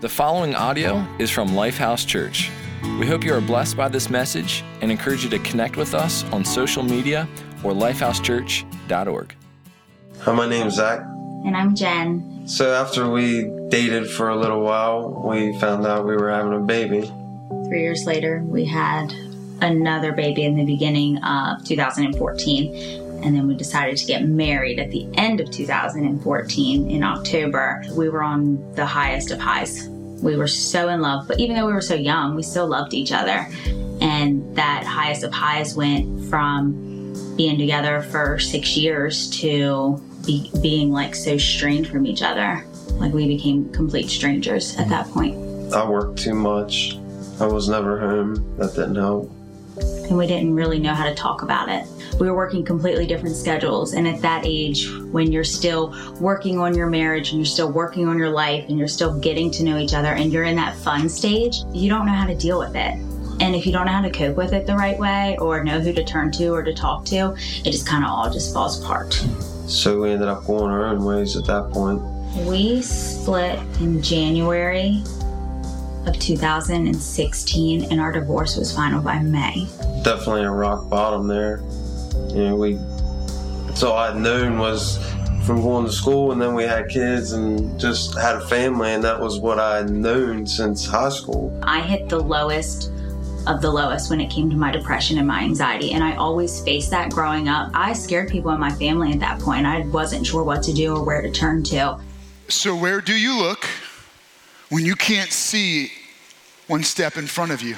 The following audio is from Lifehouse Church. We hope you are blessed by this message and encourage you to connect with us on social media or lifehousechurch.org. Hi, my name's Zach. And I'm Jen. So after we dated for a little while, we found out we were having a baby. Three years later, we had another baby in the beginning of 2014 and then we decided to get married at the end of 2014 in October. We were on the highest of highs. We were so in love, but even though we were so young, we still loved each other. And that highest of highs went from being together for six years to be, being like so strained from each other. Like we became complete strangers at that point. I worked too much. I was never home. That didn't help. And we didn't really know how to talk about it we were working completely different schedules. And at that age, when you're still working on your marriage and you're still working on your life and you're still getting to know each other and you're in that fun stage, you don't know how to deal with it. And if you don't know how to cope with it the right way or know who to turn to or to talk to, it just kind of all just falls apart. So we ended up going our own ways at that point. We split in January of 2016 and our divorce was final by May. Definitely a rock bottom there. You know, we that's all I'd known was from going to school, and then we had kids and just had a family, and that was what I had known since high school. I hit the lowest of the lowest when it came to my depression and my anxiety. And I always faced that growing up. I scared people in my family at that point. I wasn't sure what to do or where to turn to. So, where do you look when you can't see one step in front of you?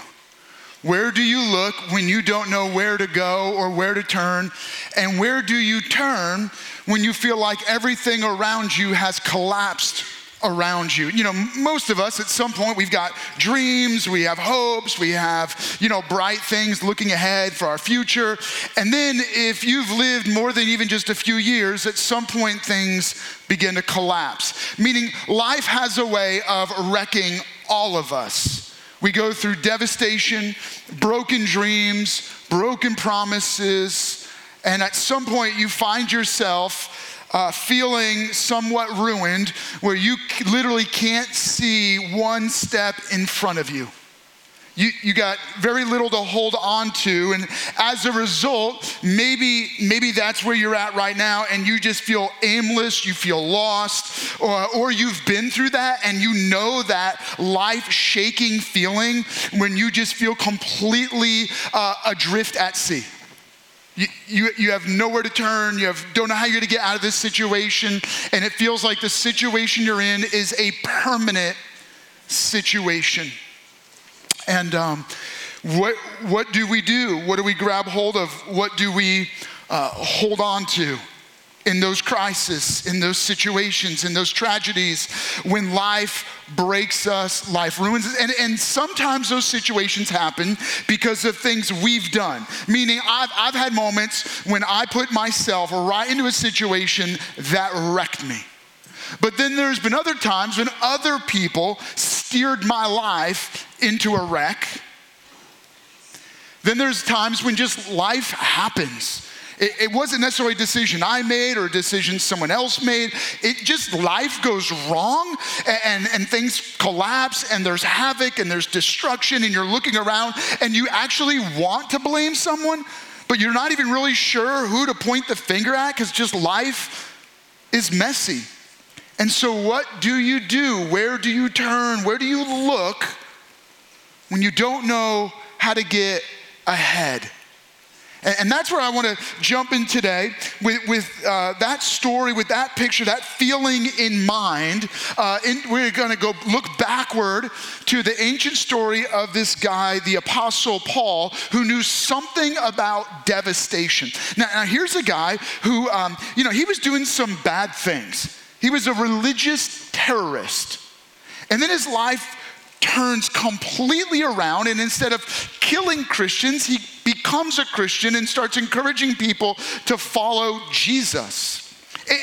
Where do you look when you don't know where to go or where to turn? And where do you turn when you feel like everything around you has collapsed around you? You know, most of us at some point we've got dreams, we have hopes, we have, you know, bright things looking ahead for our future. And then if you've lived more than even just a few years, at some point things begin to collapse. Meaning life has a way of wrecking all of us. We go through devastation, broken dreams, broken promises, and at some point you find yourself uh, feeling somewhat ruined where you literally can't see one step in front of you. You, you got very little to hold on to. And as a result, maybe, maybe that's where you're at right now, and you just feel aimless, you feel lost, or, or you've been through that and you know that life shaking feeling when you just feel completely uh, adrift at sea. You, you, you, have nowhere to turn. You have, don't know how you're going to get out of this situation. And it feels like the situation you're in is a permanent situation. And um, what, what do we do? What do we grab hold of? What do we uh, hold on to? In those crises, in those situations, in those tragedies, when life breaks us, life ruins us. And, and sometimes those situations happen because of things we've done. Meaning, I've, I've had moments when I put myself right into a situation that wrecked me. But then there's been other times when other people steered my life into a wreck. Then there's times when just life happens. It, it, wasn't necessarily a decision I made or a decision someone else made. It just life goes wrong and, and, and things collapse and there's havoc and there's destruction and you're looking around and you actually want to blame someone, but you're not even really sure who to point the finger at because just life is messy. And so, what do you do? Where do you turn? Where do you look when you don't know how to get ahead? And, that's where I want to jump in today with, with uh, that story, with that picture, that feeling in mind. Uh, in, we're going to go look backward to the ancient story of this guy, the Apostle Paul, who knew something about devastation. Now, now here's a guy who, um, you know, he was doing some bad things. He was a religious terrorist. And then his life turns completely around, and instead of killing Christians, he becomes a Christian and starts encouraging people to follow Jesus.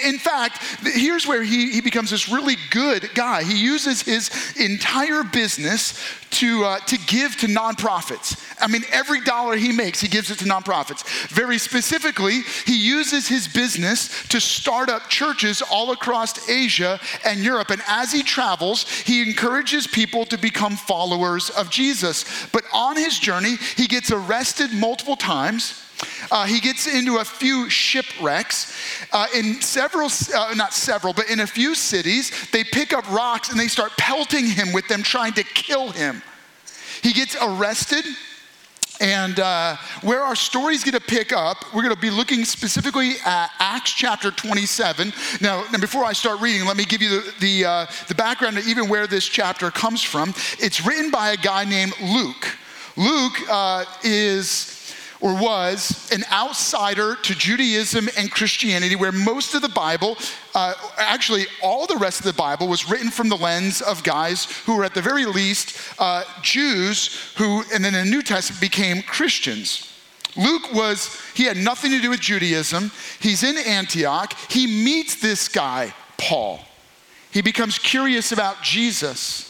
In fact, here's where he, he becomes this really good guy. He uses his entire business to, uh, to give to nonprofits. I mean, every dollar he makes, he gives it to nonprofits. Very specifically, he uses his business to start up churches all across Asia and Europe. And as he travels, he encourages people to become followers of Jesus. But on his journey, he gets arrested multiple times. Uh, he gets into a few shipwrecks. Uh, in several, uh, not several, but in a few cities, they pick up rocks and they start pelting him with them, trying to kill him. He gets arrested. And uh, where our story's gonna pick up, we're gonna be looking specifically at Acts chapter 27. Now, now before I start reading, let me give you the, the, uh, the background of even where this chapter comes from. It's written by a guy named Luke. Luke uh, is or was an outsider to Judaism and Christianity, where most of the Bible, uh, actually all the rest of the Bible, was written from the lens of guys who were at the very least uh, Jews who, and then in the New Testament, became Christians. Luke was, he had nothing to do with Judaism. He's in Antioch. He meets this guy, Paul. He becomes curious about Jesus.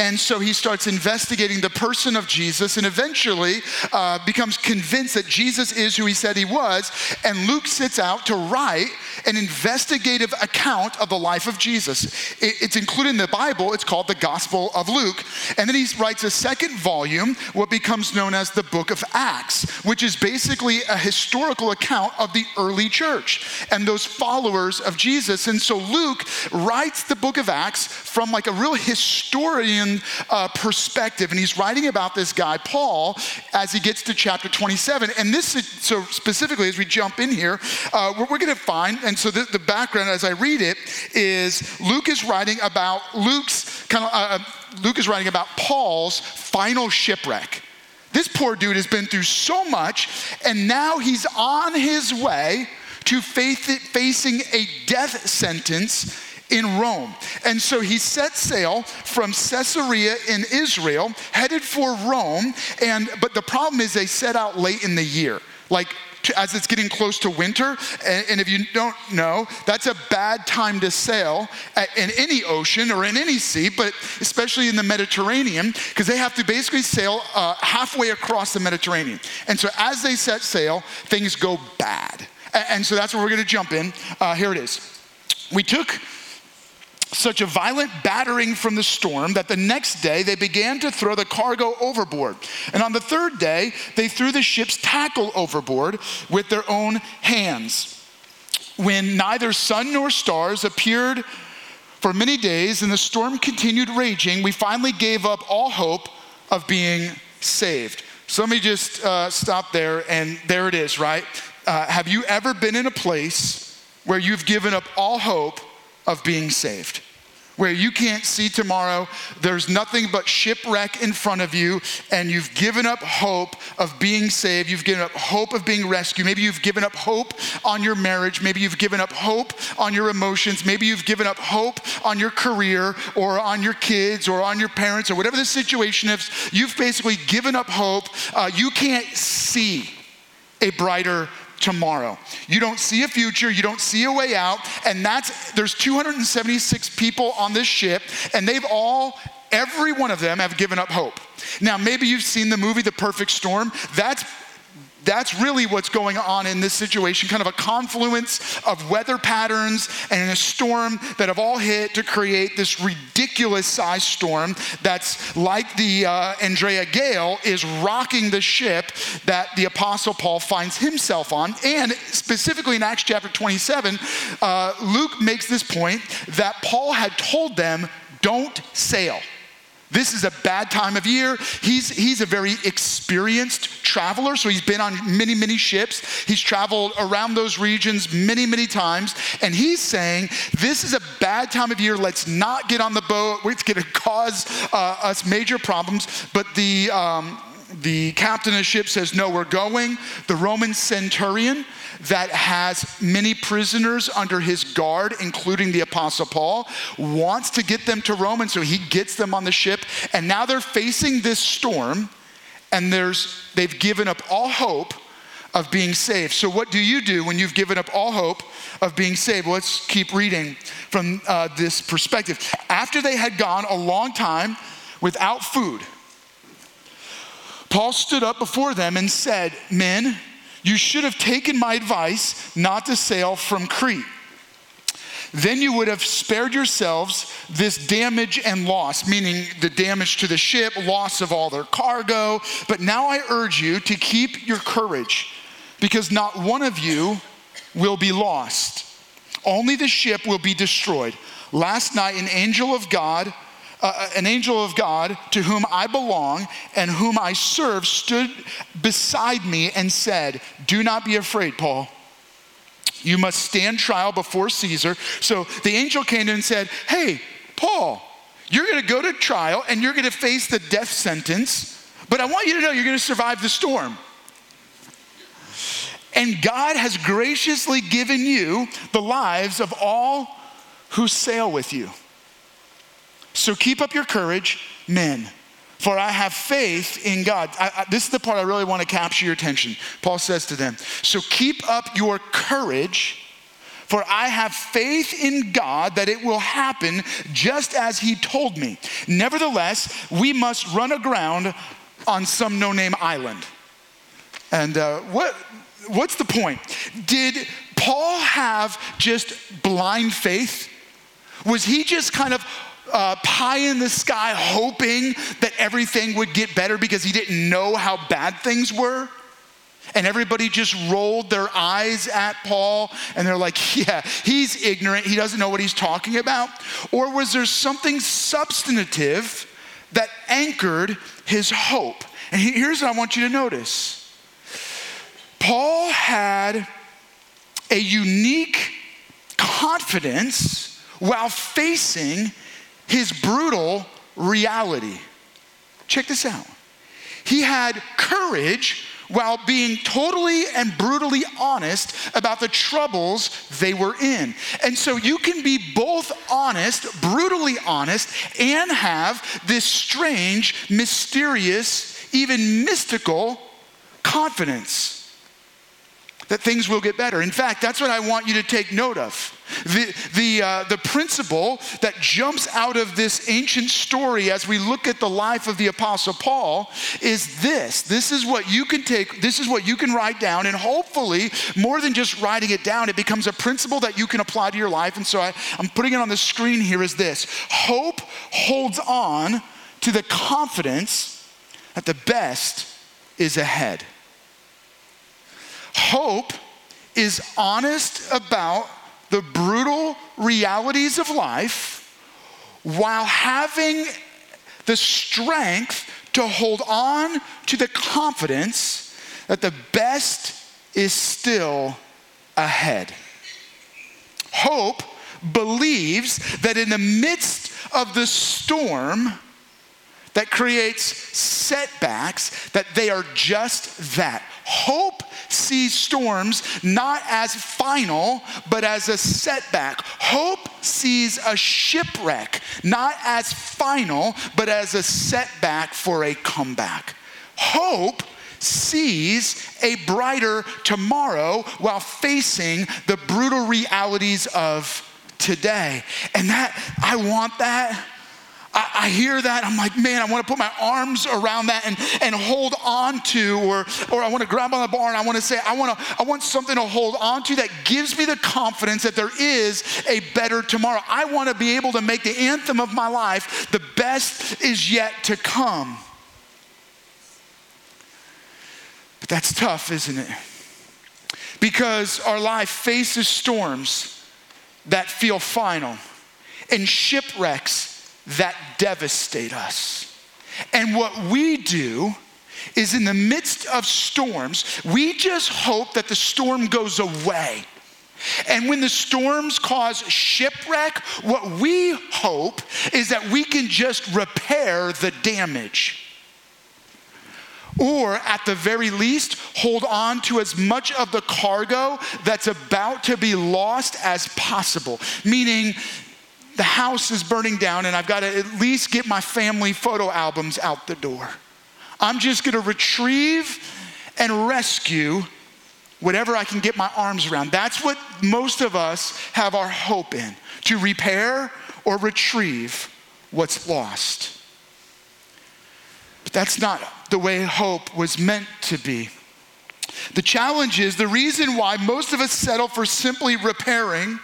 And so he starts investigating the person of Jesus and eventually uh, becomes convinced that Jesus is who he said he was. And Luke sits out to write an investigative account of the life of Jesus. It's included in the Bible, it's called the Gospel of Luke. And then he writes a second volume, what becomes known as the book of Acts, which is basically a historical account of the early church and those followers of Jesus. And so Luke writes the book of Acts from like a real historian uh, perspective. And he's writing about this guy, Paul, as he gets to chapter 27. And this, is, so specifically, as we jump in here, uh, what we're going to find, and so the, the, background as I read it, is Luke is writing about Luke's kind of, uh, uh, Luke is writing about Paul's final shipwreck. This poor dude has been through so much, and now he's on his way to facing a death sentence in Rome. And so he set sail from Caesarea in Israel, headed for Rome. And but the problem is they set out late in the year, like as it's getting close to winter. And, and, if you don't know, that's a bad time to sail at, in any ocean or in any sea, but especially in the Mediterranean, because they have to basically sail uh, halfway across the Mediterranean. And so as they set sail, things go bad. And, and so that's where we're going to jump in. Uh, here it is. We took such a violent battering from the storm that the next day they began to throw the cargo overboard. And on the third day, they threw the ship's tackle overboard with their own hands. When neither sun nor stars appeared for many days and the storm continued raging, we finally gave up all hope of being saved. So let me just uh, stop there, and there it is, right? Uh, have you ever been in a place where you've given up all hope of being saved. Where you can't see tomorrow, there's nothing but shipwreck in front of you, and you've given up hope of being saved. You've given up hope of being rescued. Maybe you've given up hope on your marriage. Maybe you've given up hope on your emotions. Maybe you've given up hope on your career or on your kids or on your parents or whatever the situation is. You've basically given up hope. Uh, you can't see a brighter tomorrow. You don't see a future, you don't see a way out, and that's there's 276 people on this ship, and they've all every one of them have given up hope. Now, maybe you've seen the movie The Perfect Storm. That's that's really what's going on in this situation kind of a confluence of weather patterns and a storm that have all hit to create this ridiculous size storm that's like the uh, andrea gail is rocking the ship that the apostle paul finds himself on. And specifically in acts chapter 27 uh, luke makes this point that paul had told them don't sail this is a bad time of year. He's, he's a very experienced traveler, so he's been on many, many ships. He's traveled around those regions many, many times. And he's saying, This is a bad time of year. Let's not get on the boat. It's going to cause uh, us major problems. But the, um, the captain of the ship says, No, we're going. The Roman centurion that has many prisoners under his guard, including the Apostle Paul, wants to get them to Rome, and so he gets them on the ship. And now they're facing this storm, and there's, they've given up all hope of being saved. So, what do you do when you've given up all hope of being saved? Well, let's keep reading from uh, this perspective. After they had gone a long time without food, Paul stood up before them and said, Men, you should have taken my advice not to sail from Crete. Then you would have spared yourselves this damage and loss, meaning the damage to the ship, loss of all their cargo. But now I urge you to keep your courage, because not one of you will be lost. Only the ship will be destroyed. Last night, an angel of God, uh, an angel of God to whom I belong and whom I serve, stood beside me and said, Do not be afraid, Paul. You must stand trial before Caesar. So the angel came in and said, Hey, Paul, you're going to go to trial and you're going to face the death sentence, but I want you to know you're going to survive the storm. And God has graciously given you the lives of all who sail with you. So keep up your courage, men, for I have faith in God. I, I, this is the part I really want to capture your attention. Paul says to them, So keep up your courage. For I have faith in God that it will happen just as He told me. Nevertheless, we must run aground on some no name island. And uh, what, what's the point? Did Paul have just blind faith? Was he just kind of uh, pie in the sky hoping that everything would get better because he didn't know how bad things were? And everybody just rolled their eyes at Paul and they're like, yeah, he's ignorant. He doesn't know what he's talking about. Or was there something substantive that anchored his hope? And here's what I want you to notice Paul had a unique confidence while facing his brutal reality. Check this out. He had courage while being totally and brutally honest about the troubles they were in. And so you can be both honest, brutally honest, and have this strange, mysterious, even mystical confidence that things will get better. In fact, that's what I want you to take note of. The, the, uh, the principle that jumps out of this ancient story as we look at the life of the Apostle Paul is this. This is what you can take, this is what you can write down, and hopefully, more than just writing it down, it becomes a principle that you can apply to your life. And so I, I'm putting it on the screen here is this hope holds on to the confidence that the best is ahead. Hope is honest about the brutal realities of life while having the strength to hold on to the confidence that the best is still ahead. Hope believes that in the midst of the storm that creates setbacks that they are just that Hope sees storms not as final, but as a setback. Hope sees a shipwreck not as final, but as a setback for a comeback. Hope sees a brighter tomorrow while facing the brutal realities of today. And that, I want that I, I, hear that. I'm like, man, I want to put my arms around that and, and hold on to, or, or I want to grab on the bar and I want to say, I want, to, I want something to hold on to that gives me the confidence that there is a better tomorrow. I want to be able to make the anthem of my life, the best is yet to come. But that's tough, isn't it? Because our life faces storms that feel final and shipwrecks that devastate us. And what we do is in the midst of storms, we just hope that the storm goes away. And when the storms cause shipwreck, what we hope is that we can just repair the damage. Or at the very least, hold on to as much of the cargo that's about to be lost as possible. Meaning, the house is burning down and I've got to at least get my family photo albums out the door. I'm just going to retrieve and rescue whatever I can get my arms around. That's what most of us have our hope in to repair or retrieve what's lost. But that's not the way hope was meant to be. The challenge is the reason why most of us settle for simply repairing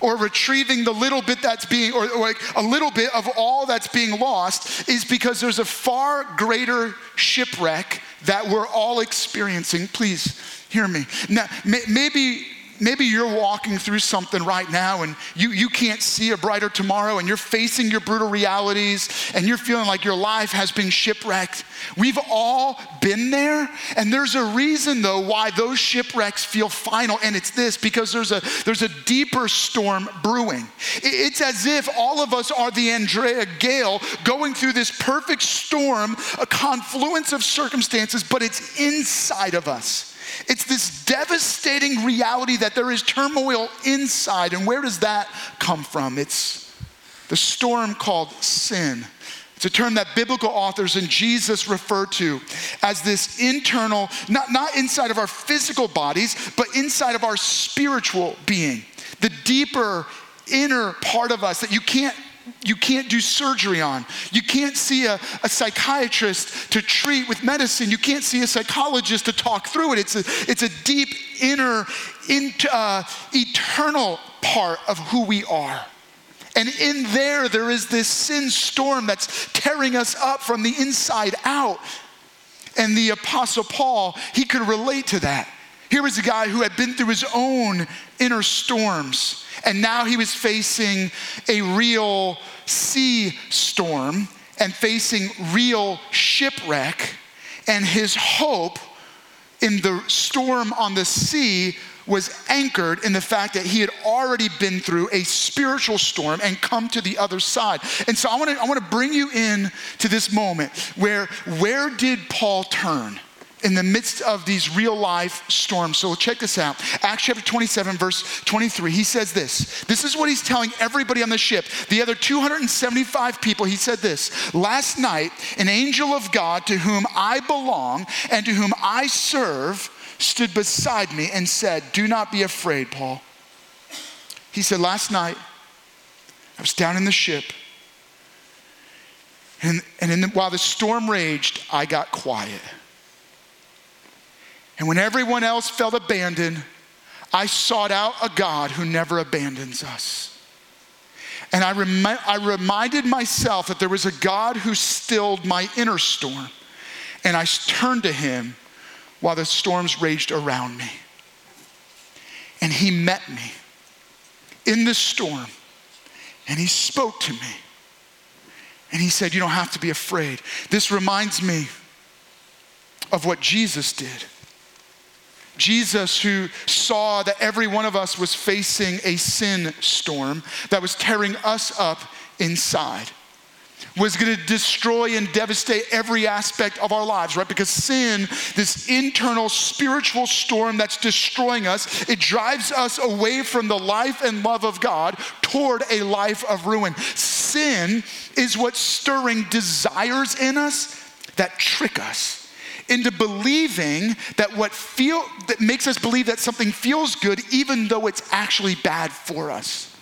or retrieving the little bit that's being, or, or, like a little bit of all that's being lost, is because there's a far greater shipwreck that we're all experiencing. Please hear me. Now, may, maybe maybe you're walking through something right now and you, you can't see a brighter tomorrow and you're facing your brutal realities and you're feeling like your life has been shipwrecked. We've all been there. And there's a reason, though, why those shipwrecks feel final. And it's this because there's a, there's a deeper storm brewing. It's as if all of us are the Andrea Gail going through this perfect storm, a confluence of circumstances, but it's inside of us. It's this devastating reality that there is turmoil inside. And where does that come from? It's the storm called sin. It's a term that biblical authors and Jesus refer to as this internal, not, not inside of our physical bodies, but inside of our spiritual being. The deeper inner part of us that you can't you can't do surgery on. You can't see a, a, psychiatrist to treat with medicine. You can't see a psychologist to talk through it. It's a, it's a deep, inner, into, uh, eternal part of who we are. And in there, there is this sin storm that's tearing us up from the inside out. And the Apostle Paul, he could relate to that. Here was a guy who had been through his own inner storms and now he was facing a real sea storm and facing real shipwreck. And his hope in the storm on the sea was anchored in the fact that he had already been through a spiritual storm and come to the other side. And so I want to I want to bring you in to this moment where where did Paul turn? In the midst of these real life storms. So check this out. Acts chapter 27, verse 23. He says this. This is what he's telling everybody on the ship. The other 275 people, he said this Last night, an angel of God to whom I belong and to whom I serve stood beside me and said, Do not be afraid, Paul. He said, Last night, I was down in the ship. And, and the, while the storm raged, I got quiet. And when everyone else felt abandoned, I sought out a God who never abandons us. And I, rem- I reminded myself that there was a God who stilled my inner storm. And I turned to him while the storms raged around me. And he met me in the storm. And he spoke to me. And he said, You don't have to be afraid. This reminds me of what Jesus did. Jesus, who saw that every one of us was facing a sin storm that was tearing us up inside, was going to destroy and devastate every aspect of our lives, right? Because sin, this internal spiritual storm that's destroying us, it drives us away from the life and love of God toward a life of ruin. Sin is what's stirring desires in us that trick us into believing that what feel that makes us believe that something feels good even though it's actually bad for us.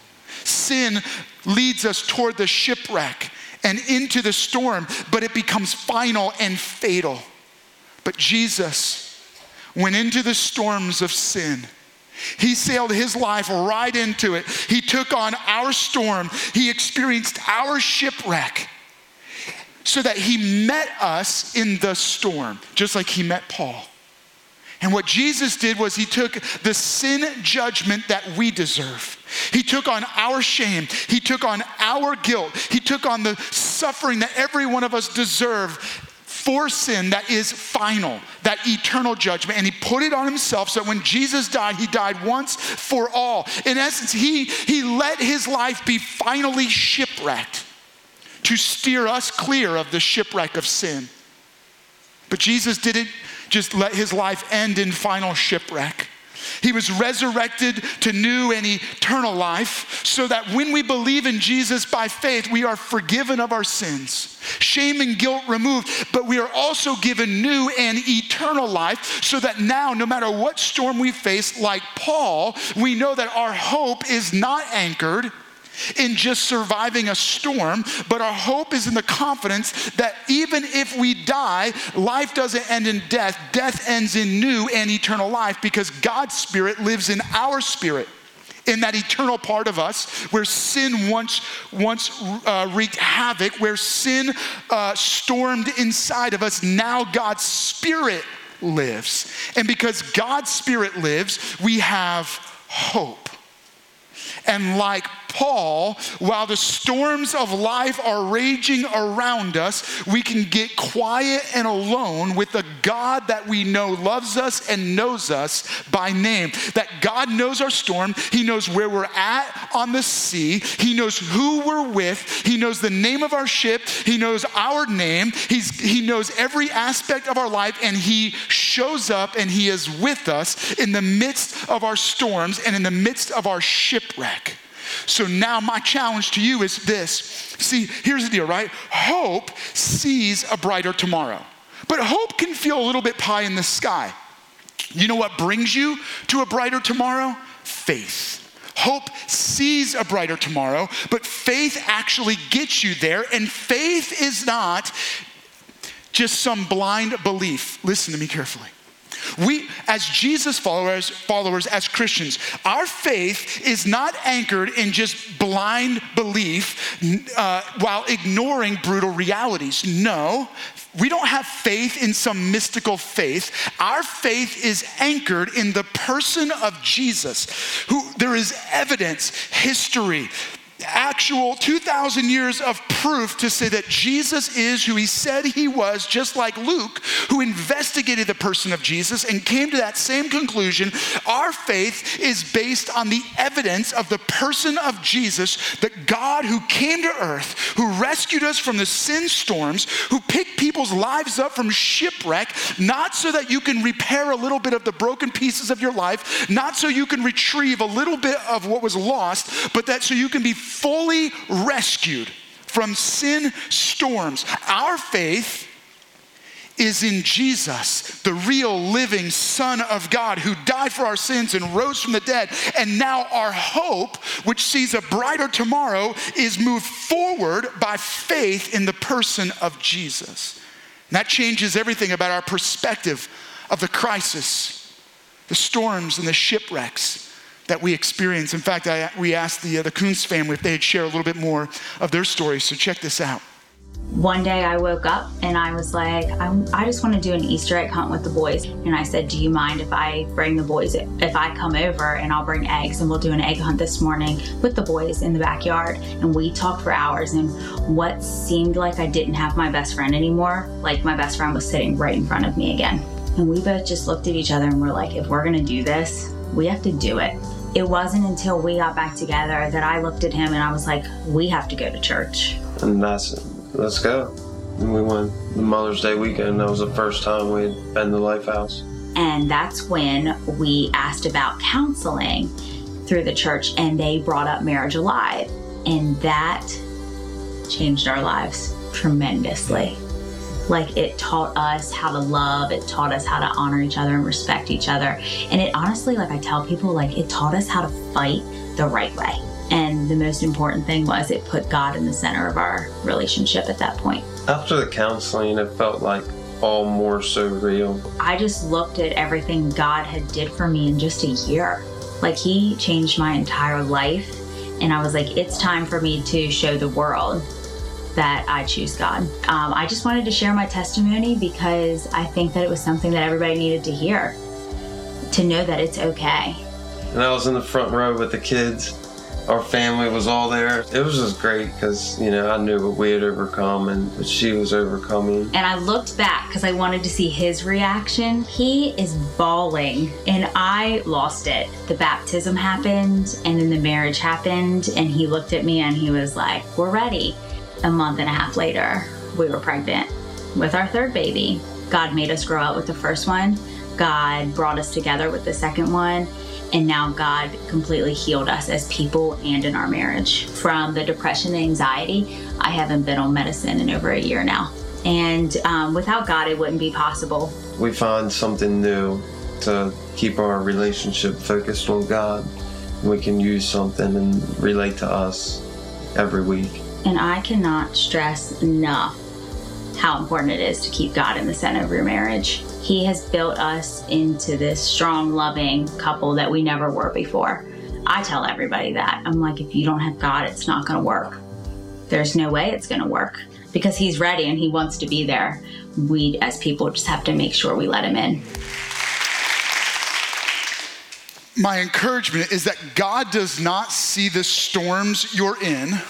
Sin leads us toward the shipwreck and into the storm, but it becomes final and fatal. But Jesus went into the storms of sin. He sailed his life right into it. He took on our storm. He experienced our shipwreck so that he met us in the storm, just like he met Paul. And what Jesus did was he took the sin judgment that we deserve. He took on our shame. He took on our guilt. He took on the suffering that every one of us deserve for sin that is final, that eternal judgment. And he put it on himself so that when Jesus died, he died once for all. In essence, he, he let his life be finally shipwrecked to steer us clear of the shipwreck of sin. But Jesus didn't just let his life end in final shipwreck. He was resurrected to new and eternal life so that when we believe in Jesus by faith, we are forgiven of our sins, shame and guilt removed, but we are also given new and eternal life so that now, no matter what storm we face, like Paul, we know that our hope is not anchored in just surviving a storm, but our hope is in the confidence that even if we die, life doesn't end in death. Death ends in new and eternal life because God's Spirit lives in our spirit. In that eternal part of us where sin once, once uh, wreaked havoc, where sin uh, stormed inside of us, now God's Spirit lives. And because God's Spirit lives, we have hope. And like Paul, while the storms of life are raging around us, we can get quiet and alone with the God that we know loves us and knows us by name. That God knows our storm, He knows where we're at on the sea, He knows who we're with, He knows the name of our ship, He knows our name, He's, He knows every aspect of our life, and He shows up and He is with us in the midst of our storms and in the midst of our shipwreck. So now my challenge to you is this. See, here's the deal, right? Hope sees a brighter tomorrow. But hope can feel a little bit pie in the sky. You know what brings you to a brighter tomorrow? Faith. Hope sees a brighter tomorrow, but faith actually gets you there. And faith is not just some blind belief. Listen to me carefully. We, as Jesus followers, followers, as Christians, our faith is not anchored in just blind belief uh, while ignoring brutal realities. No, we don't have faith in some mystical faith. Our faith is anchored in the person of Jesus, who there is evidence, history, actual 2,000 years of proof to say that Jesus is who he said he was, just like Luke, who investigated the person of Jesus and came to that same conclusion. Our faith is based on the evidence of the person of Jesus, the God who came to earth, who rescued us from the sin storms, who picked people's lives up from shipwreck, not so that you can repair a little bit of the broken pieces of your life, not so you can retrieve a little bit of what was lost, but that so you can be fully rescued from sin storms. Our faith is in Jesus, the real living Son of God who died for our sins and rose from the dead. And now our hope, which sees a brighter tomorrow, is moved forward by faith in the person of Jesus. And that changes everything about our perspective of the crisis, the storms, and the shipwrecks that we experience. In fact, I, we asked the, uh, the Coons family if they'd share a little bit more of their stories. So check this out. One day I woke up and I was like, I, I just want to do an Easter egg hunt with the boys. And I said, Do you mind if I bring the boys, if I come over and I'll bring eggs and we'll do an egg hunt this morning with the boys in the backyard? And we talked for hours. And what seemed like I didn't have my best friend anymore, like my best friend was sitting right in front of me again. And we both just looked at each other and were like, If we're going to do this, we have to do it it wasn't until we got back together that I looked at him and I was like, we have to go to church. And that's, let's go. And we went the Mother's Day weekend. That was the first time we had been to Lifehouse. And that's when we asked about counseling through the church and they brought up Marriage Alive. And that changed our lives tremendously. Like it taught us how to love, it taught us how to honor each other and respect each other. And it honestly, like I tell people, like it taught us how to fight the right way. And the most important thing was it put God in the center of our relationship at that point. After the counseling, it felt like all more so real. I just looked at everything God had did for me in just a year. Like he changed my entire life and I was like it's time for me to show the world that I choose God. Um, I just wanted to share my testimony because I think that it was something that everybody needed to hear to know that it's okay. And I was in the front row with the kids. Our family was all there. It was just great because, you know, I knew what we had overcome and she was overcoming. And I looked back because I wanted to see his reaction. He is bawling and I lost it. The baptism happened and then the marriage happened and he looked at me and he was like, We're ready a month and a half later, we were pregnant with our third baby. God made us grow up with the first one. God brought us together with the second one. And now God completely healed us as people and in our marriage. From the depression and anxiety, I haven't been on medicine in over a year now. And um, without God, it wouldn't be possible. We find something new to keep our relationship focused on God. We can use something and relate to us every week. And I cannot stress enough how important it is to keep God in the center of your marriage. He has built us into this strong, loving couple that we never were before. I tell everybody that. I'm like, if you don't have God, it's not going to work. There's no way it's going to work because He's ready and He wants to be there. We, as people, just have to make sure we let Him in. My encouragement is that God does not see the storms you're in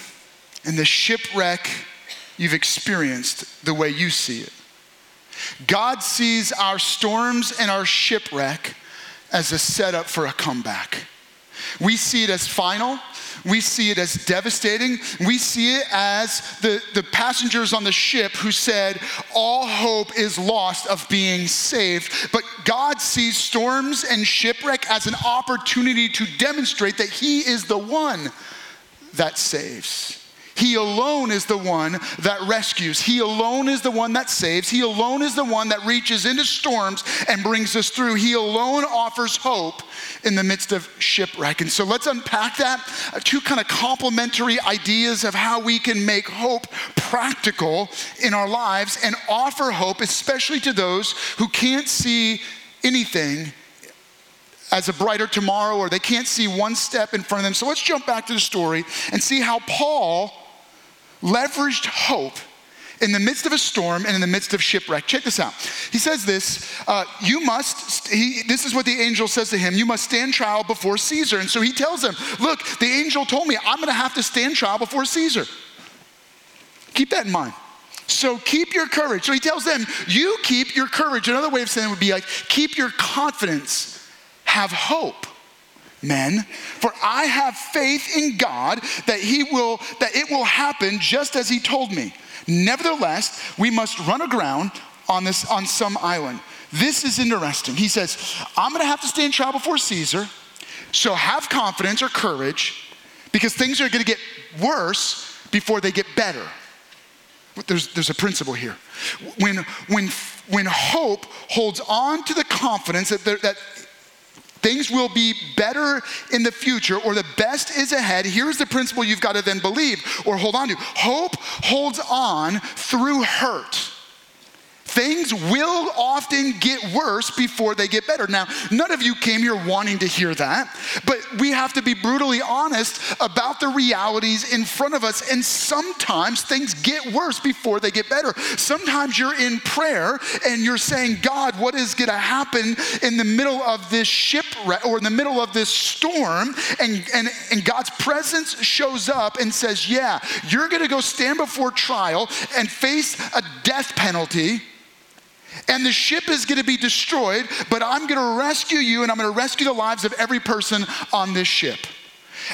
and the shipwreck you've experienced the way you see it. God sees our storms and our shipwreck as a setup for a comeback. We see it as final. We see it as devastating. We see it as the, the passengers on the ship who said, All hope is lost of being saved. But God sees storms and shipwreck as an opportunity to demonstrate that He is the one that saves. He alone is the one that rescues. He alone is the one that saves. He alone is the one that reaches into storms and brings us through. He alone offers hope in the midst of shipwreck. And so let's unpack that. Uh, two kind of complementary ideas of how we can make hope practical in our lives and offer hope, especially to those who can't see anything as a brighter tomorrow or they can't see one step in front of them. So let's jump back to the story and see how Paul leveraged hope in the midst of a storm and in the midst of shipwreck. Check this out. He says this uh, You must, he, this is what the angel says to him, you must stand trial before Caesar. And so he tells him, Look, the angel told me I'm going to have to stand trial before Caesar. Keep that in mind. So keep your courage. So he tells them, You keep your courage. Another way of saying it would be like, Keep your confidence, have hope men for i have faith in god that he will that it will happen just as he told me. Nevertheless we must run aground on this on some island. This is interesting. He says i'm going to have to stand trial before caesar so have confidence or courage because things are going to get worse before they get better. There's, there's a principle here. When when when hope holds on to the confidence that, there, that things will be better in the future or the best is ahead, here's the principle you've got to then believe or hold on to. Hope holds on through hurt. Things will often get worse before they get better. Now, none of you came here wanting to hear that, but we have to be brutally honest about the realities in front of us. And sometimes things get worse before they get better. Sometimes you're in prayer and you're saying, God, what is going to happen in the middle of this shipwreck or in the middle of this storm? And, and, and God's presence shows up and says, Yeah, you're going to go stand before trial and face a death penalty and the ship is going to be destroyed, but I'm going to rescue you and I'm going to rescue the lives of every person on this ship.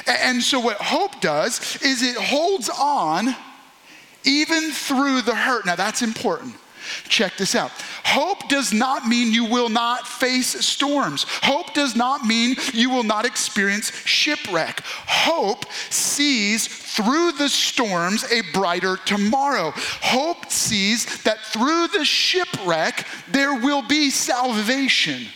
And so, what hope does is it holds on even through the hurt. Now, that's important. Check this out. Hope does not mean you will not face storms. Hope does not mean you will not experience shipwreck. Hope sees through the storms a brighter tomorrow. Hope sees that through the shipwreck there will be salvation.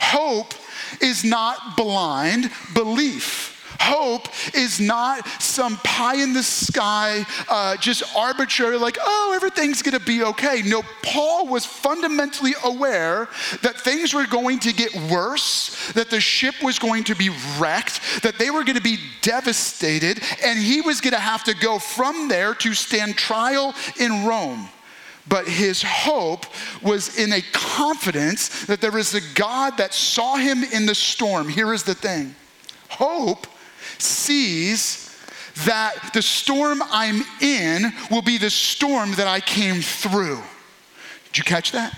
Hope is not blind belief. Hope is not some pie in the sky, uh, just arbitrary, like, oh, everything's gonna be okay. No, Paul was fundamentally aware that things were going to get worse, that the ship was going to be wrecked, that they were gonna be devastated, and he was gonna have to go from there to stand trial in Rome but his hope was in a confidence that there is a God that saw him in the storm. Here is the thing hope sees that the storm I'm in will be the storm that I came through. Did you catch that?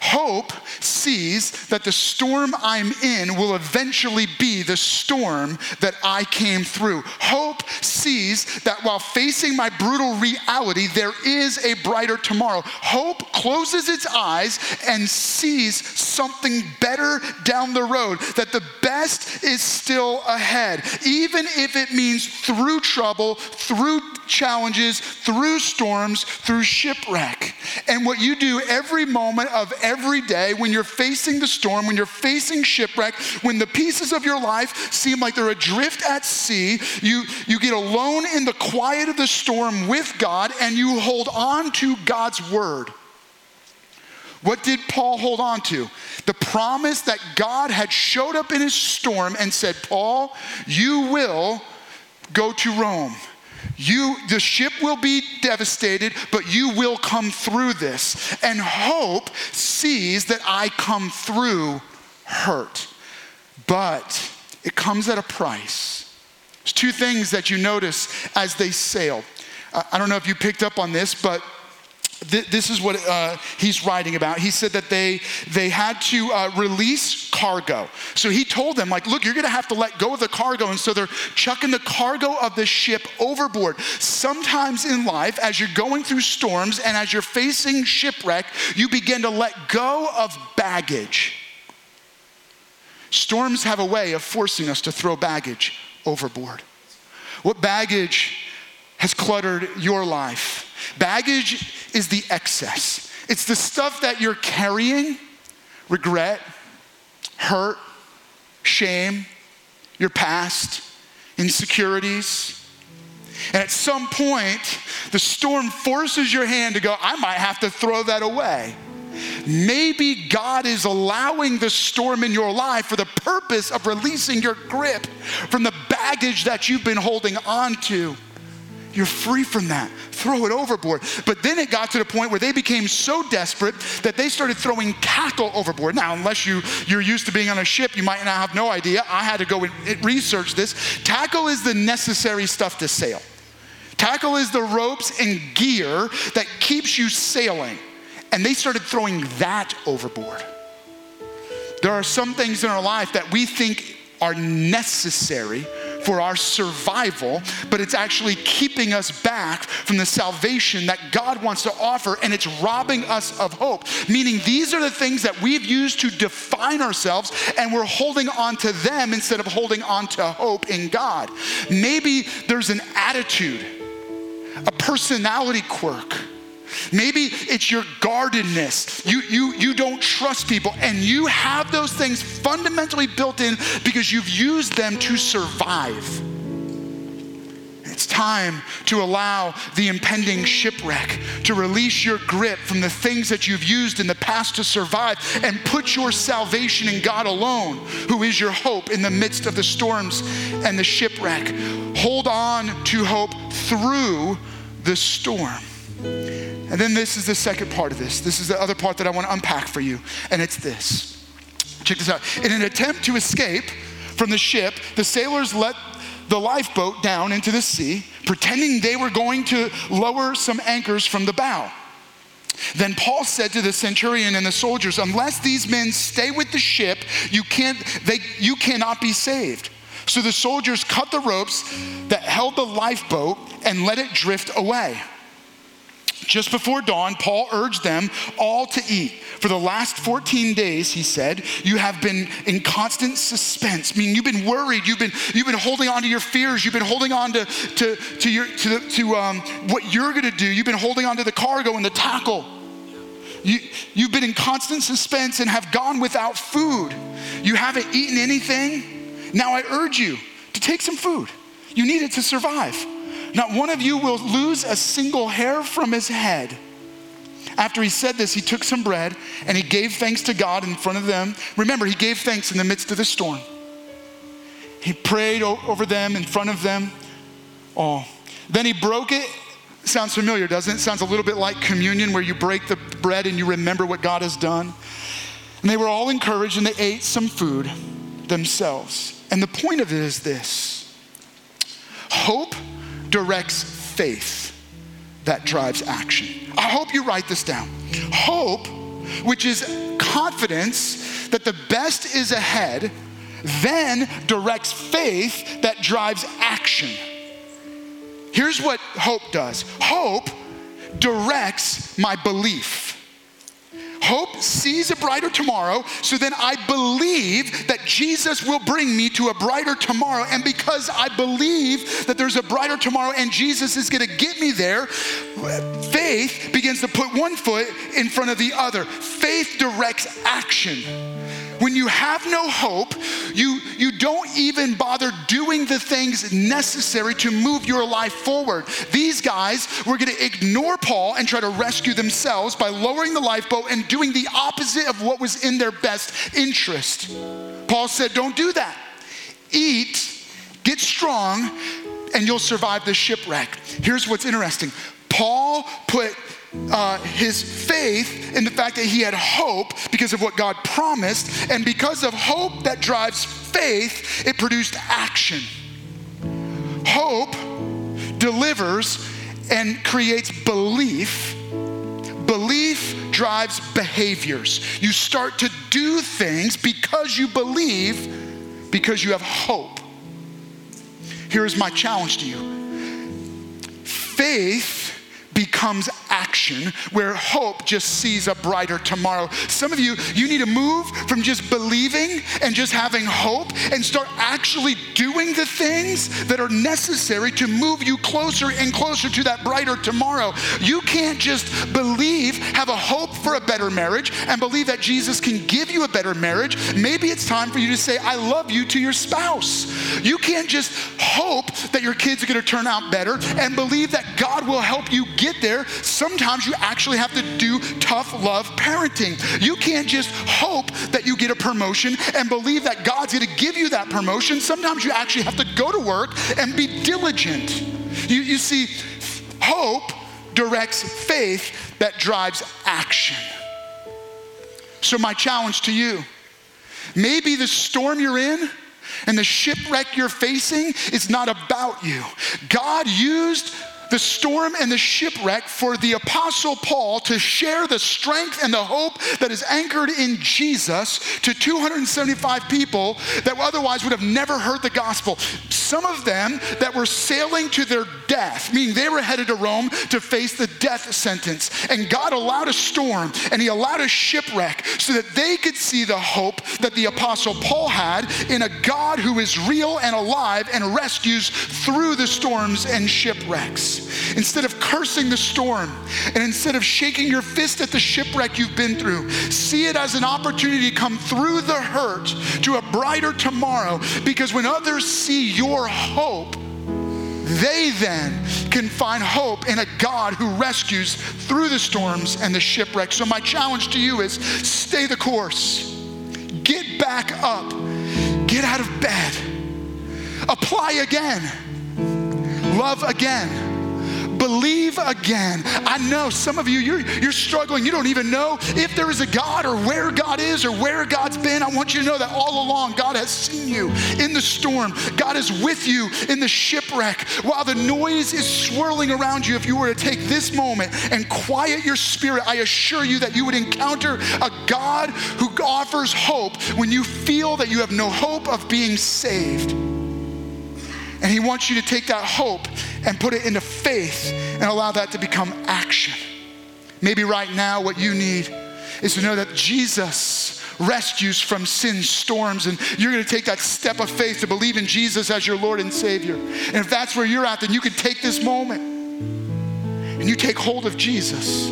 Hope sees that the storm I'm in will eventually be the storm that I came through. Hope sees that while facing my brutal reality, there is a brighter tomorrow. Hope closes its eyes and sees something better down the road, that the best is still ahead, even if it means through trouble, through challenges, through storms, through shipwreck. And what you do every moment of every day when you're facing the storm, when you're facing shipwreck, when the pieces of your life seem like they're adrift at sea, you, you get alone in the quiet of the storm with God and you hold on to God's word. What did Paul hold on to? The promise that God had showed up in his storm and said, Paul, you will go to Rome. You, the ship will be devastated, but you will come through this. And hope sees that I come through hurt. But it comes at a price. There's two things that you notice as they sail. I don't know if you picked up on this, but this is what uh, he's writing about. He said that they they had to uh, release cargo. So he told them, like, look, you're going to have to let go of the cargo, and so they're chucking the cargo of the ship overboard. Sometimes in life, as you're going through storms and as you're facing shipwreck, you begin to let go of baggage. Storms have a way of forcing us to throw baggage overboard. What baggage has cluttered your life? Baggage is the excess, it's the stuff that you're carrying regret, hurt, shame, your past, insecurities. And at some point, the storm forces your hand to go, I might have to throw that away. Maybe God is allowing the storm in your life for the purpose of releasing your grip from the baggage that you've been holding on to. You're free from that. Throw it overboard. But then it got to the point where they became so desperate that they started throwing tackle overboard. Now, unless you, you're used to being on a ship, you might not have no idea. I had to go and research this. Tackle is the necessary stuff to sail. Tackle is the ropes and gear that keeps you sailing. And they started throwing that overboard. There are some things in our life that we think are necessary for our survival, but it's actually keeping us back from the salvation that God wants to offer, and it's robbing us of hope. Meaning, these are the things that we've used to define ourselves, and we're holding on to them instead of holding on to hope in God. Maybe there's an attitude, a personality quirk Maybe it's your guardedness. You, you, you don't trust people, and you have those things fundamentally built in because you've used them to survive. It's time to allow the impending shipwreck to release your grip from the things that you've used in the past to survive and put your salvation in God alone, who is your hope in the midst of the storms and the shipwreck. Hold on to hope through the storm. And then this is the second part of this. This is the other part that I want to unpack for you, and it's this. Check this out. In an attempt to escape from the ship, the sailors let the lifeboat down into the sea, pretending they were going to lower some anchors from the bow. Then Paul said to the centurion and the soldiers, Unless these men stay with the ship, you, can't, they, you cannot be saved. So the soldiers cut the ropes that held the lifeboat and let it drift away. Just before dawn, Paul urged them all to eat. For the last 14 days, he said, you have been in constant suspense. I mean, you've been worried. You've been, you've been holding on to your fears. You've been holding on to, to, to, your, to, to um, what you're going to do. You've been holding on to the cargo and the tackle. You, you've been in constant suspense and have gone without food. You haven't eaten anything. Now I urge you to take some food. You need it to survive. Not one of you will lose a single hair from his head. After he said this, he took some bread and he gave thanks to God in front of them. Remember, he gave thanks in the midst of the storm. He prayed over them in front of them all. Then he broke it. Sounds familiar, doesn't it? Sounds a little bit like communion where you break the bread and you remember what God has done. And they were all encouraged and they ate some food themselves. And the point of it is this hope directs faith that drives action. I hope you write this down. Hope, which is confidence that the best is ahead, then directs faith that drives action. Here's what hope does hope directs my belief. Hope sees a brighter tomorrow, so then I believe that Jesus will bring me to a brighter tomorrow. And because I believe that there's a brighter tomorrow and Jesus is gonna get me there, faith begins to put one foot in front of the other. Faith directs action. When you have no hope, you, you don't even bother doing the things necessary to move your life forward. These guys were going to ignore Paul and try to rescue themselves by lowering the lifeboat and doing the opposite of what was in their best interest. Paul said, Don't do that. Eat, get strong, and you'll survive the shipwreck. Here's what's interesting Paul put uh, his faith in the fact that he had hope because of what God promised. And because of hope that drives faith, it produced action. Hope delivers and creates belief. Belief drives behaviors. You start to do things because you believe, because you have hope. Here is my challenge to you faith becomes action, where hope just sees a brighter tomorrow. Some of you, you need to move from just believing and just having hope and start actually doing the things that are necessary to move you closer and closer to that brighter tomorrow. You can't just believe, have a hope for a better marriage, and believe that Jesus can give you a better marriage. Maybe it's time for you to say, I love you to your spouse. You can't just hope that your kids are to turn out better and believe that God will help you get get there, sometimes you actually have to do tough love parenting. You can't just hope that you get a promotion and believe that God's going to give you that promotion. Sometimes you actually have to go to work and be diligent. You, you see, hope directs faith that drives action. So, my challenge to you maybe the storm you're in and the shipwreck you're facing is not about you. God used the storm and the shipwreck for the Apostle Paul to share the strength and the hope that is anchored in Jesus to 275 people that otherwise would have never heard the gospel. Some of them that were sailing to their death, meaning they were headed to Rome to face the death sentence. And God allowed a storm and He allowed a shipwreck so that they could see the hope that the Apostle Paul had in a God who is real and alive and rescues through the storms and shipwrecks. Instead of cursing the storm and instead of shaking your fist at the shipwreck you've been through, see it as an opportunity to come through the hurt to a brighter tomorrow. Because when others see your hope, they then can find hope in a God who rescues through the storms and the shipwreck. So, my challenge to you is stay the course, get back up, get out of bed, apply again, love again Believe again. I know some of you, you're, you're struggling. You don't even know if there is a God or where God is or where God's been. I want you to know that all along, God has seen you in the storm. God is with you in the shipwreck. While the noise is swirling around you, if you were to take this moment and quiet your spirit, I assure you that you would encounter a God who offers hope when you feel that you have no hope of being saved. And He wants you to take that hope and put it into faith and allow that to become action. Maybe right now, what you need is to know that Jesus rescues from sin's storms, and you're to take that step of faith to believe in Jesus as your Lord and Savior. And if that's where you're at, then you can take this moment and you take hold of Jesus.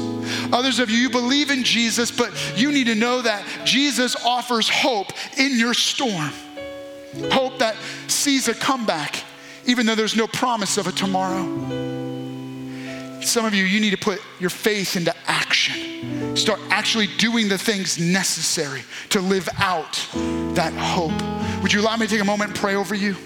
Others of you, you believe in Jesus, but you need to know that Jesus offers hope in your storm. Hope that sees a comeback even though there's no promise of a tomorrow. Some of you, you need to put your faith into action. Start actually doing the things necessary to live out that hope. Would you allow me to take a moment and pray over you?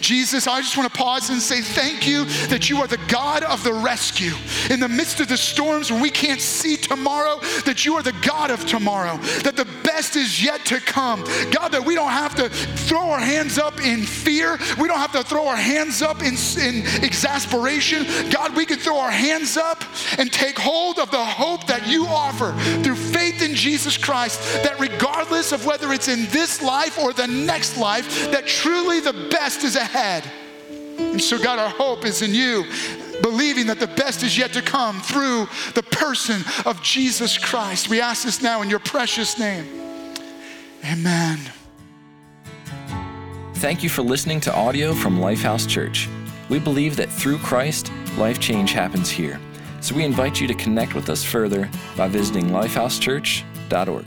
Jesus, I just want to pause and say thank you that you are the God of the rescue. In the midst of the storms when we can't see tomorrow, that you are the God of tomorrow, that the best is yet to come. God, that we don't have to throw our hands up in fear, we don't have to throw our hands up in, in exasperation. God, we can throw our hands up and take hold of the hope that you offer through faith in Jesus Christ, that regardless of whether it's in this life or the next life, that truly the is ahead. And so, God, our hope is in you, believing that the best is yet to come through the person of Jesus Christ. We ask this now in your precious name. Amen. Thank you for listening to audio from Lifehouse Church. We believe that through Christ, life change happens here. So we invite you to connect with us further by visiting lifehousechurch.org.